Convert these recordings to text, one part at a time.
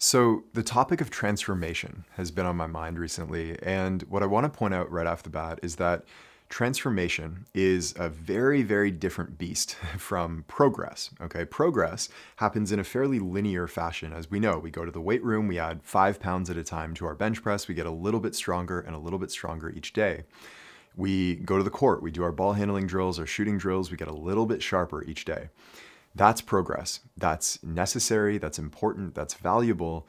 So, the topic of transformation has been on my mind recently. And what I want to point out right off the bat is that transformation is a very, very different beast from progress. Okay, progress happens in a fairly linear fashion. As we know, we go to the weight room, we add five pounds at a time to our bench press, we get a little bit stronger and a little bit stronger each day. We go to the court, we do our ball handling drills, our shooting drills, we get a little bit sharper each day. That's progress. That's necessary, that's important, that's valuable.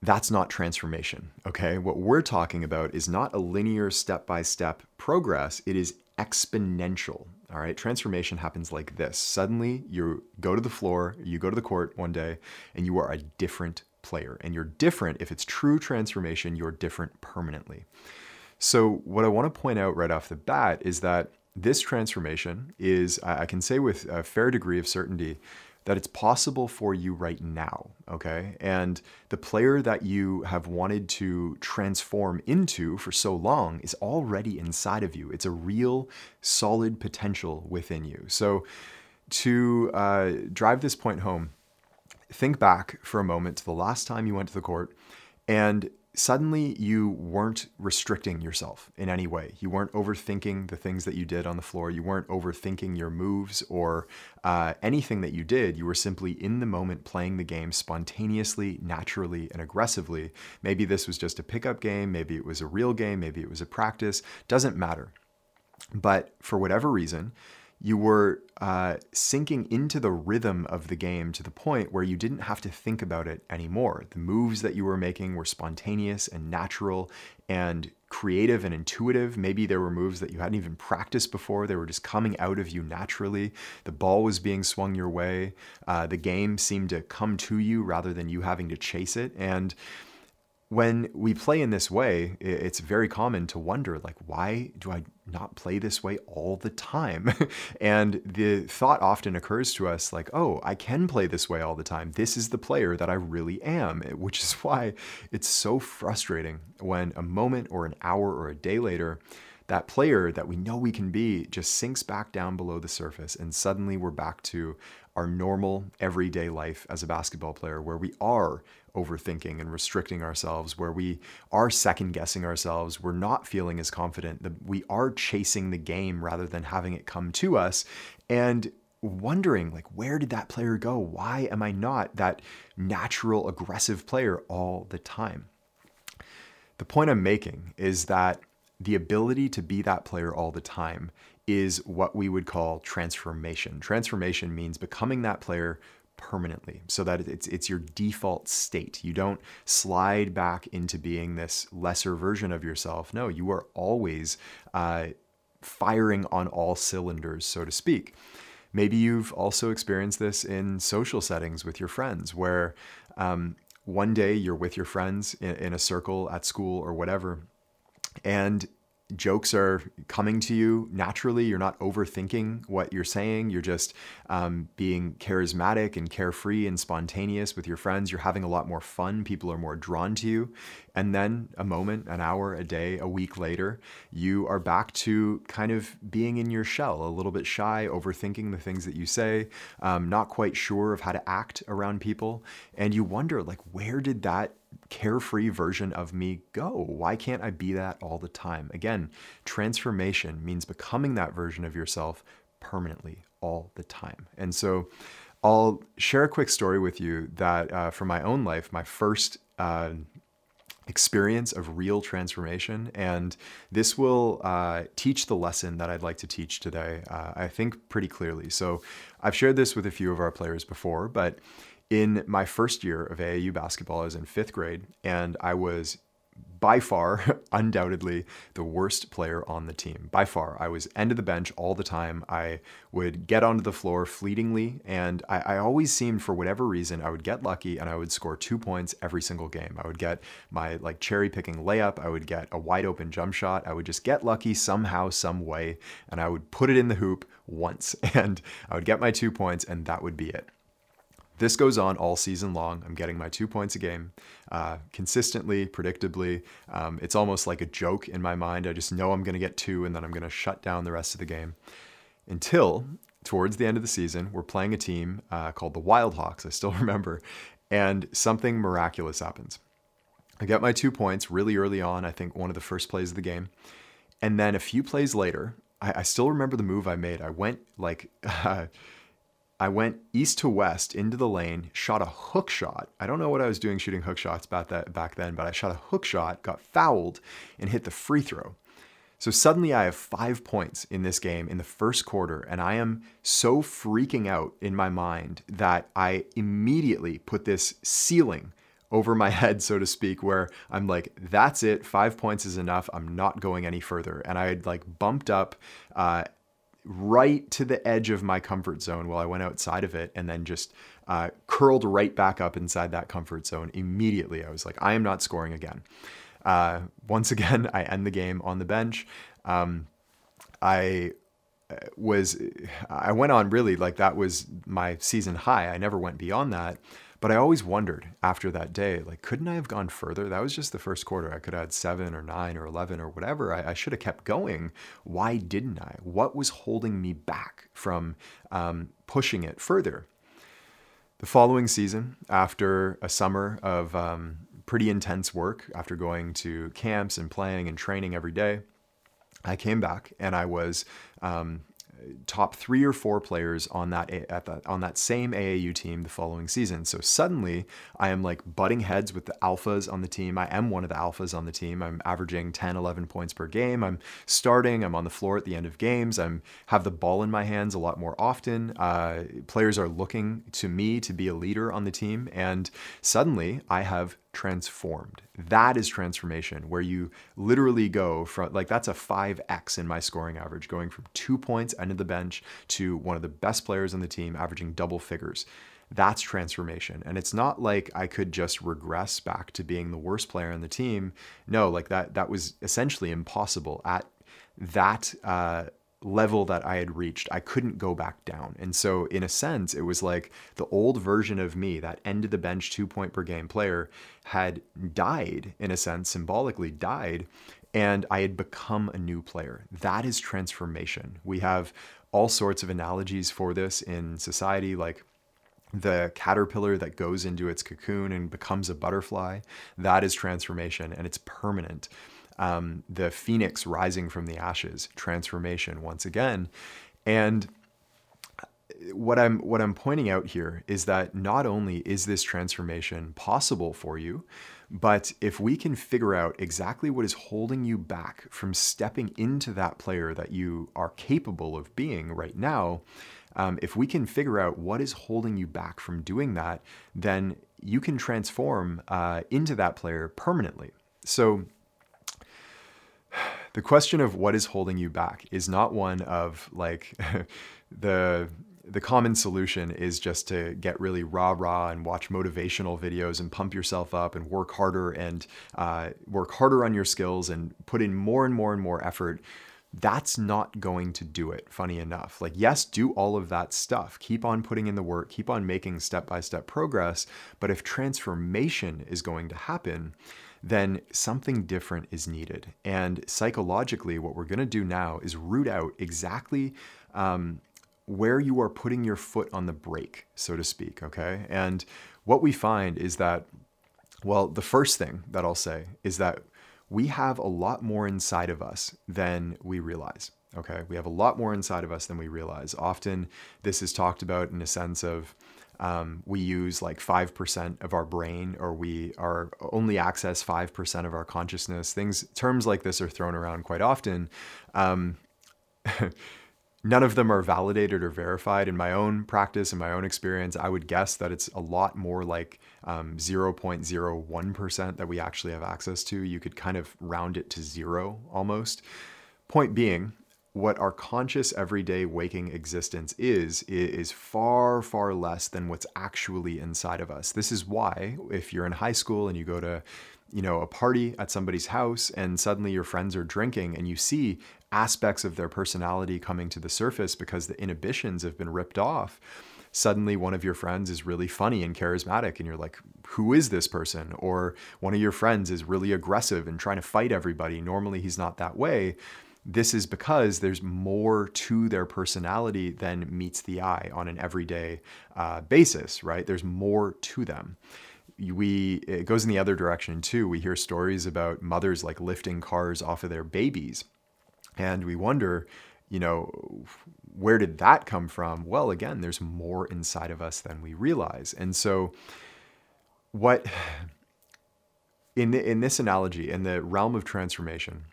That's not transformation, okay? What we're talking about is not a linear step by step progress, it is exponential. All right, transformation happens like this. Suddenly, you go to the floor, you go to the court one day, and you are a different player. And you're different. If it's true transformation, you're different permanently. So, what I want to point out right off the bat is that this transformation is, I can say with a fair degree of certainty, that it's possible for you right now, okay? And the player that you have wanted to transform into for so long is already inside of you. It's a real solid potential within you. So, to uh, drive this point home, think back for a moment to the last time you went to the court and suddenly you weren't restricting yourself in any way. You weren't overthinking the things that you did on the floor. You weren't overthinking your moves or uh, anything that you did. You were simply in the moment playing the game spontaneously, naturally, and aggressively. Maybe this was just a pickup game. Maybe it was a real game. Maybe it was a practice. Doesn't matter. But for whatever reason, you were uh, sinking into the rhythm of the game to the point where you didn't have to think about it anymore. The moves that you were making were spontaneous and natural and creative and intuitive. Maybe there were moves that you hadn't even practiced before, they were just coming out of you naturally. The ball was being swung your way. Uh, the game seemed to come to you rather than you having to chase it. And when we play in this way, it's very common to wonder, like, why do I not play this way all the time? and the thought often occurs to us, like, oh, I can play this way all the time. This is the player that I really am, which is why it's so frustrating when a moment or an hour or a day later, that player that we know we can be just sinks back down below the surface and suddenly we're back to our normal everyday life as a basketball player where we are overthinking and restricting ourselves, where we are second guessing ourselves, we're not feeling as confident, that we are chasing the game rather than having it come to us. And wondering like where did that player go why am i not that natural aggressive player all the time the point i'm making is that the ability to be that player all the time is what we would call transformation. Transformation means becoming that player permanently so that it's it's your default state. You don't slide back into being this lesser version of yourself. No, you are always uh, firing on all cylinders, so to speak. Maybe you've also experienced this in social settings with your friends where um, one day you're with your friends in, in a circle at school or whatever, and jokes are coming to you naturally. You're not overthinking what you're saying. You're just um, being charismatic and carefree and spontaneous with your friends. You're having a lot more fun. People are more drawn to you. And then a moment, an hour, a day, a week later, you are back to kind of being in your shell, a little bit shy, overthinking the things that you say, um, not quite sure of how to act around people. And you wonder, like, where did that carefree version of me go? Why can't I be that all the time? Again, transformation means becoming that version of yourself permanently all the time. And so I'll share a quick story with you that uh, from my own life, my first uh, experience of real transformation. And this will uh, teach the lesson that I'd like to teach today, uh, I think, pretty clearly. So I've shared this with a few of our players before, but in my first year of AAU basketball, I was in fifth grade, and I was by far, undoubtedly, the worst player on the team. By far. I was end of the bench all the time. I would get onto the floor fleetingly, and I, I, always seemed, for whatever reason, I would get lucky and I would score two points every single game. I would get my like cherry picking layup, I would get a wide open jump shot. I would just get lucky somehow, some way, and I would put it in the hoop once, and I would get my two points, and that would be it. This goes on all season long. I'm getting my two points a game uh, consistently, predictably. Um, it's almost like a joke in my mind. I just know I'm going to get two and then I'm going to shut down the rest of the game. Until towards the end of the season, we're playing a team uh, called the Wild Hawks. I still remember. and something miraculous happens. I get my two points really early on, I think one of the first plays of the game. And then a few plays later, I, I still remember the move I made. I went like, uh, I went east to west into the lane, shot a hook shot. I don't know what I was doing shooting hook shots back, that, back then, but I shot a hook shot, got fouled, and hit the free throw. So suddenly I have five points in this game in the first quarter, and I am so freaking out in my mind that I immediately put this ceiling over my head, so to speak, where I'm like, that's it, five points is enough. I'm not going any further. And I had like bumped up uh, right to the edge of my comfort zone while I went outside of it and then just uh, curled right back up inside that comfort zone immediately. I was like, I am not scoring again. Uh, once again, I end the game on the bench. Um, I uh, was, I went on really like that was my season high. I never went beyond that. But I always wondered after that day, like, couldn't I have gone further? That was just the first quarter. I could have had seven or nine or 11 or whatever. I, I should have kept going. Why didn't I? What was holding me back from um, pushing it further? The following season, after a summer of um, pretty intense work, after going to camps and playing and training every day, I came back and I was um, top three or four players on that at that on that same AAU team the following season. So suddenly I am like butting heads with the alphas on the team. I am one of the alphas on the team. I'm averaging 10, 11 points per game. I'm starting. I'm on the floor at the end of games. I'm have the ball in my hands a lot more often. Uh, players are looking to me to be a leader on the team, and suddenly I have transformed. That is transformation, where you literally go from like that's a 5x in my scoring average, going from two points end of the bench to one of the best players on the team, averaging double figures. That's transformation. And it's not like I could just regress back to being the worst player on the team. No, like that that was essentially impossible at that uh, level that I had reached, I couldn't go back down. And so, in a sense, it was like the old version of me, that end of the bench two point per game player, had died, in a sense, symbolically died, and I had become a new player. That is transformation. We have all sorts of analogies for this in society, like the caterpillar that goes into its cocoon and becomes a butterfly. That is transformation, and it's permanent um, the phoenix rising from the ashes, transformation once again. And what I'm what I'm pointing out here is that not only is this transformation possible for you, but if we can figure out exactly what is holding you back from stepping into that player that you are capable of being right now, um, if we can figure out what is holding you back from doing that, then you can transform uh, into that player permanently. So the question of what is holding you back is not one of like the the common solution is just to get really rah rah and watch motivational videos and pump yourself up and work harder and uh, work harder on your skills and put in more and more and more effort. That's not going to do it, funny enough. Like, yes, do all of that stuff. Keep on putting in the work, keep on making step by step progress. But if transformation is going to happen, then something different is needed. And psychologically, what we're going to do now is root out exactly um, where you are putting your foot on the brake, so to speak. Okay. And what we find is that, well, the first thing that I'll say is that we have a lot more inside of us than we realize. Okay. We have a lot more inside of us than we realize. Often this is talked about in a sense of, um, we use like 5% of our brain or we are only access 5% of our consciousness. Things terms like this are thrown around quite often. Um, none of them are validated or verified. In my own practice in my own experience i would guess that it's a lot more like um, 0.01% that we actually have access to. You could kind of round it to zero almost. Point being what our conscious everyday waking existence is is far far less than what's actually inside of us. This is why if you're in high school and you go to you know a party at somebody's house and suddenly your friends are drinking and you see aspects of their personality coming to the surface because the inhibitions have been ripped off suddenly one of your friends is really funny and charismatic and you're like who is this person? Or one of your friends is really aggressive and trying to fight everybody. Normally he's not that way this is because there's more to their personality than meets the eye on an everyday uh, basis, right? There's more to them. We it goes in the other direction too. We hear stories about mothers like lifting cars off of their babies, and we wonder, you know, where did that come from? Well, again, there's more inside of us than we realize, and so what in the, in this analogy, in the realm of transformation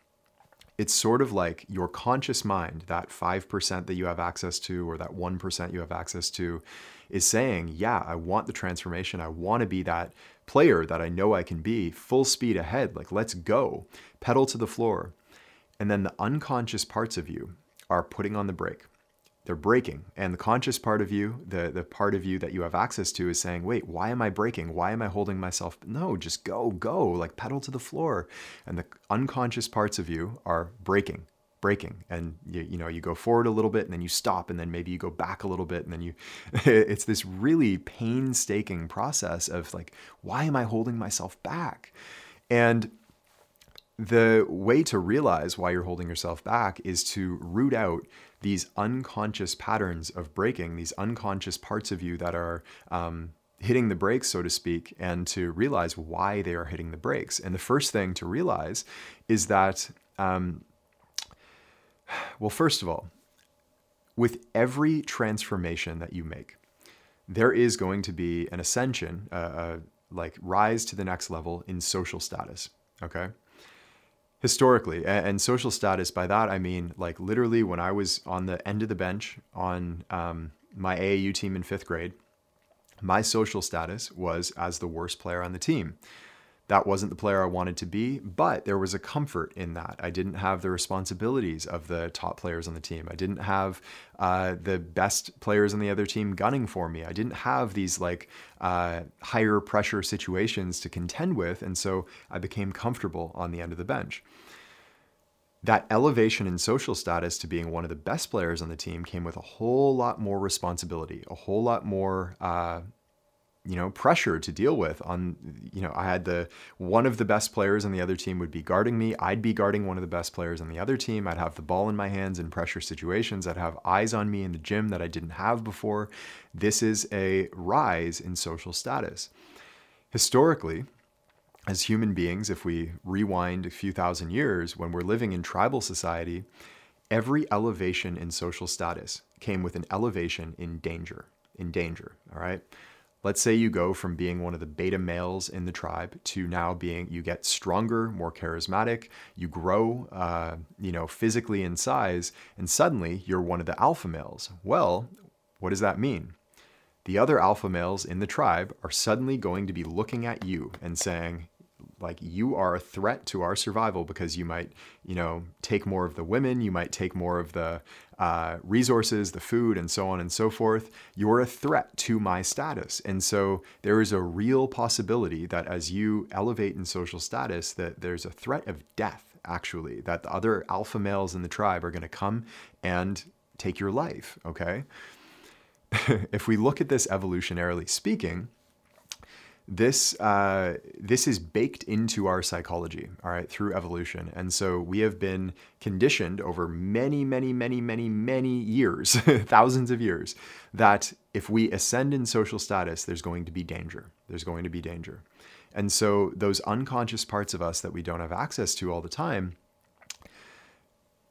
it's sort of like your conscious mind, that 5% that you have access to, or that 1% you have access to, is saying, Yeah, I want the transformation. I want to be that player that I know I can be, full speed ahead. Like, let's go, pedal to the floor. And then the unconscious parts of you are putting on the brake they're braking. And the conscious part of you the the part of you that you have access to is saying wait why am i braking? Why am i holding myself? No just go go like pedal to the floor. And the unconscious parts of you are braking braking. And you, you know you go forward a little bit and then you stop and then maybe you go back a little bit and then you it's this really painstaking process of like why am i holding myself back? And the way to realize why you're holding yourself back is to root out these unconscious patterns of braking, these unconscious parts of you that are um, hitting the brakes, so to speak, and to realize why they are hitting the brakes. And the first thing to realize is that, um, well, first of all, with every transformation that you make, there is going to be an ascension, uh, like rise to the next level in social status. Okay historically and, social status by that i mean like literally when i was on the end of the bench on um, my aau team in fifth grade my social status was as the worst player on the team that wasn't the player I wanted to be, but there was a comfort in that. I didn't have the responsibilities of the top players on the team. I didn't have uh, the best players on the other team gunning for me. I didn't have these like uh, higher pressure situations to contend with. And so I became comfortable on the end of the bench. That elevation in social status to being one of the best players on the team came with a whole lot more responsibility, a whole lot more uh, you know pressure to deal with on you know i had the one of the best players on the other team would be guarding me. I'd be guarding one of the best players on the other team. I'd have the ball in my hands in pressure situations. I'd have eyes on me in the gym that i didn't have before. This is a rise in social status. Historically as human beings if we rewind a few thousand years when we're living in tribal society every elevation in social status came with an elevation in danger in danger all right Let's say you go from being one of the beta males in the tribe to now being, you get stronger, more charismatic, you grow, uh, you know, physically in size, and suddenly you're one of the alpha males. Well, what does that mean? The other alpha males in the tribe are suddenly going to be looking at you and saying, like you are a threat to our survival because you might you know take more of the women you might take more of the uh, resources the food and so on and so forth. You're a threat to my status. And so there is a real possibility that as you elevate in social status that there's a threat of death actually that the other alpha males in the tribe are going to come and take your life okay? If we look at this evolutionarily speaking this uh, this is baked into our psychology all right through evolution. And so we have been conditioned over many many many many many years thousands of years that if we ascend in social status there's going to be danger. There's going to be danger. And so those unconscious parts of us that we don't have access to all the time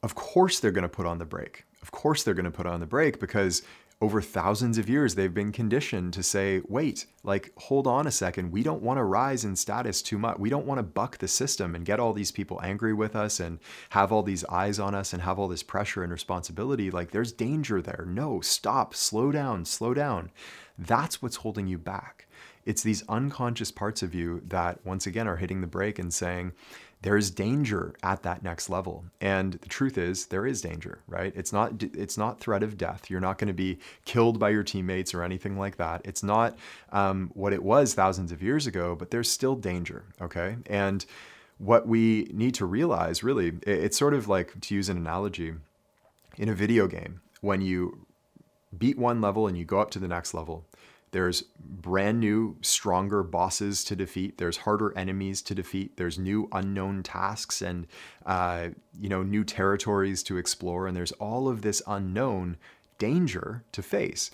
of course they're going to put on the brake. Of course they're going to put on the brake because over thousands of years, they've been conditioned to say, wait, like, hold on a second. We don't want to rise in status too much. We don't want to buck the system and get all these people angry with us and have all these eyes on us and have all this pressure and responsibility. Like, there's danger there. No, stop, slow down, slow down. That's what's holding you back. It's these unconscious parts of you that, once again, are hitting the brake and saying, there is danger at that next level. And the truth is there is danger right? It's not it's not threat of death. You're not going to be killed by your teammates or anything like that. It's not um, what it was thousands of years ago but there's still danger okay? And what we need to realize really it's sort of like to use an analogy in a video game when you beat one level and you go up to the next level There's brand new, stronger bosses to defeat. There's harder enemies to defeat. There's new unknown tasks and uh, you know new territories to explore. And there's all of this unknown danger to face.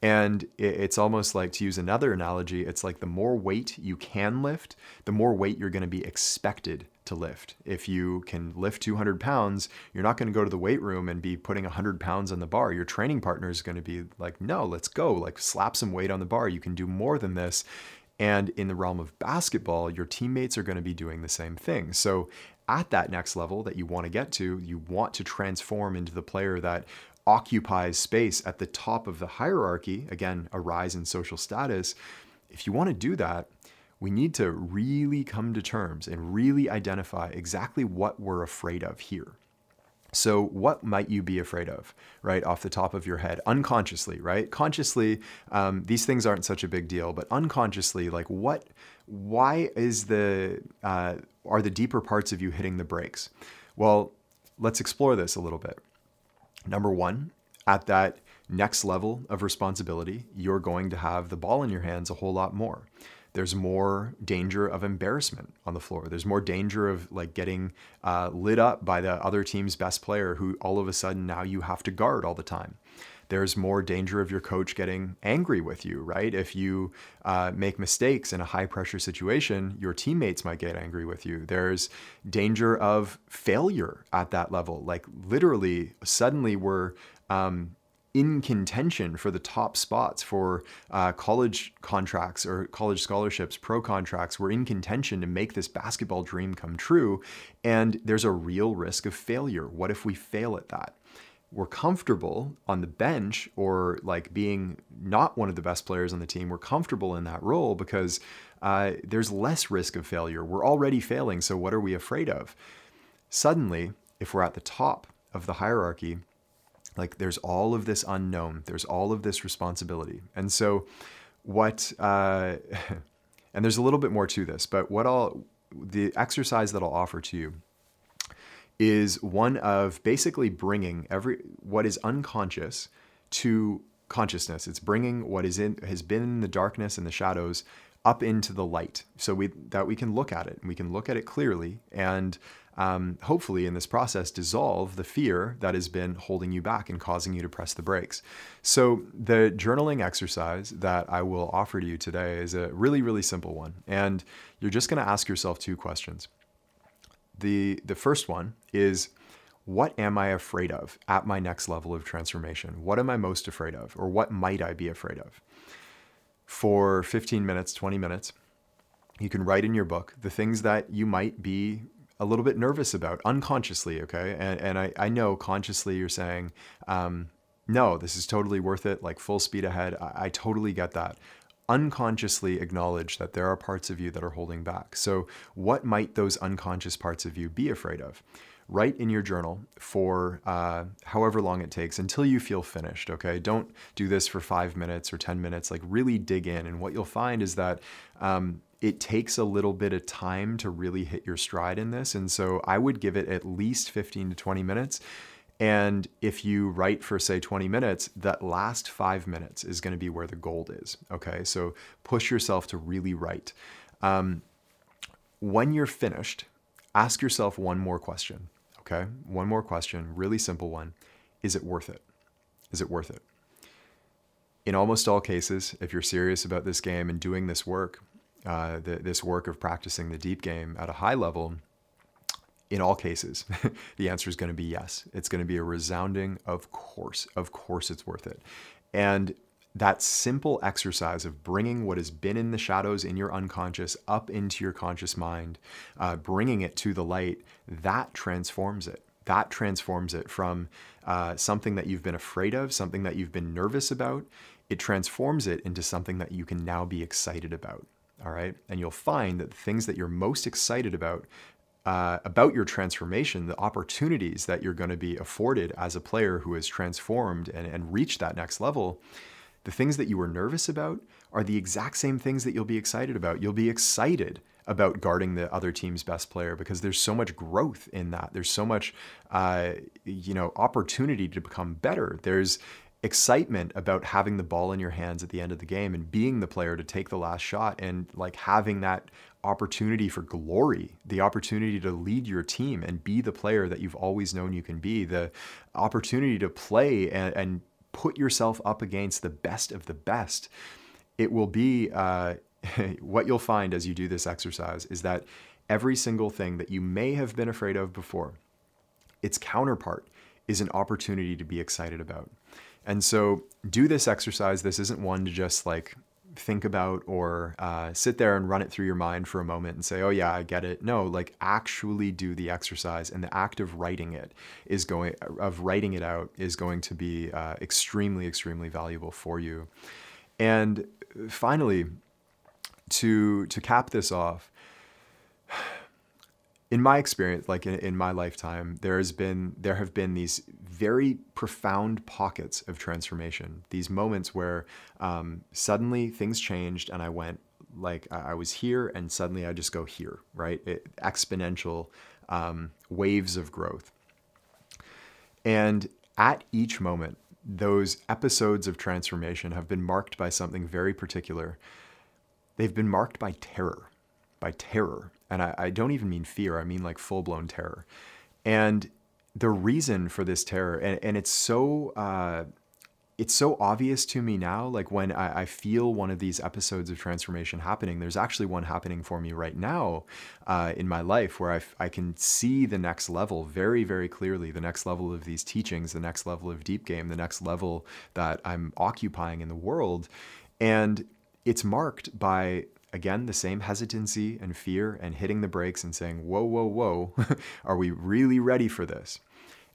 And it's almost like, to use another analogy, it's like the more weight you can lift, the more weight you're going to be expected to lift. If you can lift 200 pounds, you're not going to go to the weight room and be putting 100 pounds on the bar. Your training partner is going to be like, no, let's go, like slap some weight on the bar. You can do more than this. And in the realm of basketball, your teammates are going to be doing the same thing. So at that next level that you want to get to, you want to transform into the player that occupies space at the top of the hierarchy, again, a rise in social status, if you want to do that, we need to really come to terms and really identify exactly what we're afraid of here. So, what might you be afraid of, right, off the top of your head, unconsciously, right? Consciously, um, these things aren't such a big deal, but unconsciously, like what, why is the, uh, are the deeper parts of you hitting the brakes? Well, let's explore this a little bit. Number one, at that next level of responsibility, you're going to have the ball in your hands a whole lot more. There's more danger of embarrassment on the floor. There's more danger of like getting uh, lit up by the other team's best player who all of a sudden now you have to guard all the time there's more danger of your coach getting angry with you, right? If you uh, make mistakes in a high pressure situation, your teammates might get angry with you. There's danger of failure at that level. Like literally, suddenly we're um, in contention for the top spots for uh, college contracts or college scholarships, pro contracts. We're in contention to make this basketball dream come true. And there's a real risk of failure. What if we fail at that? we're comfortable on the bench or like being not one of the best players on the team, we're comfortable in that role because uh, there's less risk of failure. We're already failing, so what are we afraid of? Suddenly, if we're at the top of the hierarchy, like there's all of this unknown, there's all of this responsibility. And so, what, uh, and there's a little bit more to this, but what I'll, the exercise that I'll offer to you is one of basically bringing every what is unconscious to consciousness. It's bringing what is in has been in the darkness and the shadows up into the light, so we that we can look at it and we can look at it clearly, and um, hopefully in this process dissolve the fear that has been holding you back and causing you to press the brakes. So the journaling exercise that I will offer to you today is a really really simple one, and you're just going to ask yourself two questions. The, the first one is what am I afraid of at my next level of transformation? What am I most afraid of? Or what might I be afraid of? For 15 minutes, 20 minutes, you can write in your book the things that you might be a little bit nervous about unconsciously, okay? And, and I, I know consciously you're saying, um, no, this is totally worth it, like full speed ahead. I, I totally get that unconsciously acknowledge that there are parts of you that are holding back. So, what might those unconscious parts of you be afraid of? Write in your journal for uh, however long it takes until you feel finished, okay? Don't do this for five minutes or 10 minutes. Like, really dig in. And what you'll find is that um, it takes a little bit of time to really hit your stride in this. And so, I would give it at least 15 to 20 minutes and if you write for, say, 20 minutes, that last five minutes is going to be where the gold is. Okay. So push yourself to really write. Um, when you're finished, ask yourself one more question. Okay. One more question, really simple one. Is it worth it? Is it worth it? In almost all cases, if you're serious about this game and doing this work, uh, the, this work of practicing the deep game at a high level, in all cases, the answer is going to be yes. It's going to be a resounding, of course, of course it's worth it. And that simple exercise of bringing what has been in the shadows in your unconscious up into your conscious mind, uh, bringing it to the light, that transforms it. That transforms it from uh, something that you've been afraid of, something that you've been nervous about. It transforms it into something that you can now be excited about. All right. And you'll find that the things that you're most excited about uh, about your transformation, the opportunities that you're going to be afforded as a player who has transformed and, and reached that next level, the things that you were nervous about are the exact same things that you'll be excited about. You'll be excited about guarding the other team's best player because there's so much growth in that. There's so much, uh, you know, opportunity to become better. There's excitement about having the ball in your hands at the end of the game and being the player to take the last shot and like having that opportunity for glory, the opportunity to lead your team and be the player that you've always known you can be, the opportunity to play and, and put yourself up against the best of the best. It will be uh, what you'll find as you do this exercise is that every single thing that you may have been afraid of before, its counterpart is an opportunity to be excited about. And so do this exercise. This isn't one to just like think about or uh, sit there and run it through your mind for a moment and say, oh, yeah, I get it. No, like actually do the exercise. And the act of writing it is going, of writing it out is going to be uh, extremely, extremely valuable for you. And finally, to, to cap this off, in my experience, like in, in my lifetime, there has been there have been these very profound pockets of transformation. These moments where um, suddenly things changed, and I went like I was here, and suddenly I just go here, right? It, exponential um, waves of growth. And at each moment, those episodes of transformation have been marked by something very particular. They've been marked by terror, by terror and I, I don't even mean fear, I mean like full blown terror. And the reason for this terror, and, and it's so uh, it's so obvious to me now. Like when I, I, feel one of these episodes of transformation happening, there's actually one happening for me right now uh, in my life where I, I can see the next level very, very clearly the next level of these teachings, the next level of deep game, the next level that I'm occupying in the world. And it's marked by again, the same hesitancy and fear and hitting the brakes and saying, whoa, whoa, whoa, are we really ready for this?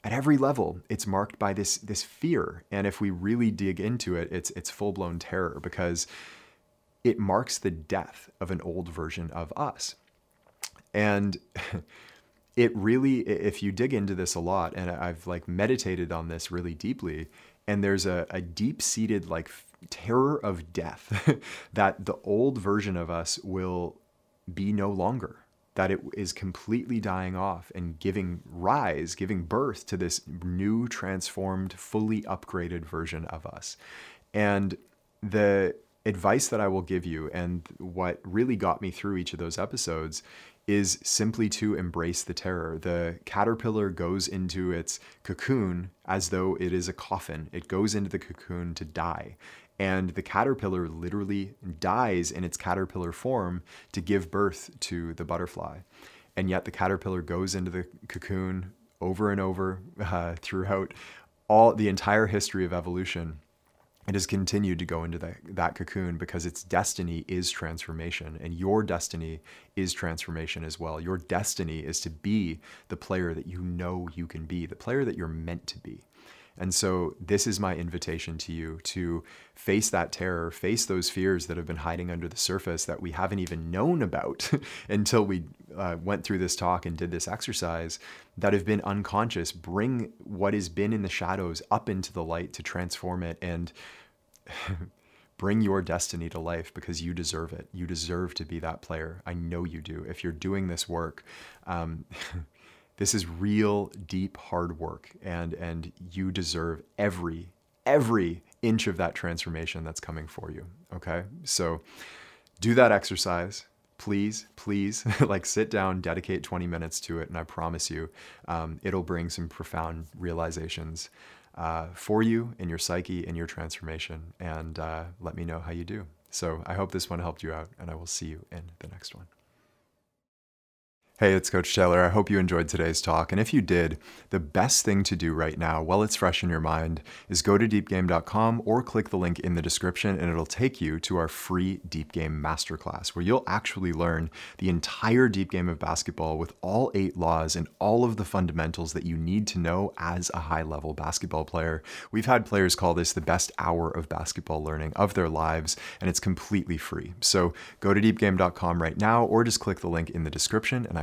At every level, it's marked by this, this fear. And if we really dig into it, it's, it's full blown terror because it marks the death of an old version of us. And it really, if you dig into this a lot, and I've like meditated on this really deeply, and there's a, a deep seated like terror of death that the old version of us will be no longer that it is completely dying off and giving rise, giving birth to this new, transformed, fully upgraded version of us. And the advice that I will give you, and what really got me through each of those episodes, is simply to embrace the terror. The caterpillar goes into its cocoon as though it is a coffin, it goes into the cocoon to die and the caterpillar literally dies in its caterpillar form to give birth to the butterfly. And yet the caterpillar goes into the cocoon over and over uh, throughout all the entire history of evolution. It has continued to go into that, that cocoon because its destiny is transformation, and your destiny is transformation as well. Your destiny is to be the player that you know you can be, the player that you're meant to be. And so, this is my invitation to you to face that terror, face those fears that have been hiding under the surface that we haven't even known about until we uh, went through this talk and did this exercise, that have been unconscious. Bring what has been in the shadows up into the light to transform it and bring your destiny to life because you deserve it. You deserve to be that player. I know you do. If you're doing this work, um, This is real, deep, hard work, and and you deserve every every inch of that transformation that's coming for you. Okay, so do that exercise please, please, like sit down, dedicate 20 minutes to it, and I promise you, um, it'll bring some profound realizations uh, for you in your psyche, in your transformation, and uh, let me know how you do. So I hope this one helped you out, and I will see you in the next one. Hey, it's Coach Taylor. I hope you enjoyed today's talk. And if you did, the best thing to do right now, while it's fresh in your mind, is go to deepgame.com or click the link in the description, and it'll take you to our free Deep Game Masterclass, where you'll actually learn the entire deep game of basketball with all eight laws and all of the fundamentals that you need to know as a high level basketball player. We've had players call this the best hour of basketball learning of their lives, and it's completely free. So go to deepgame.com right now or just click the link in the description, and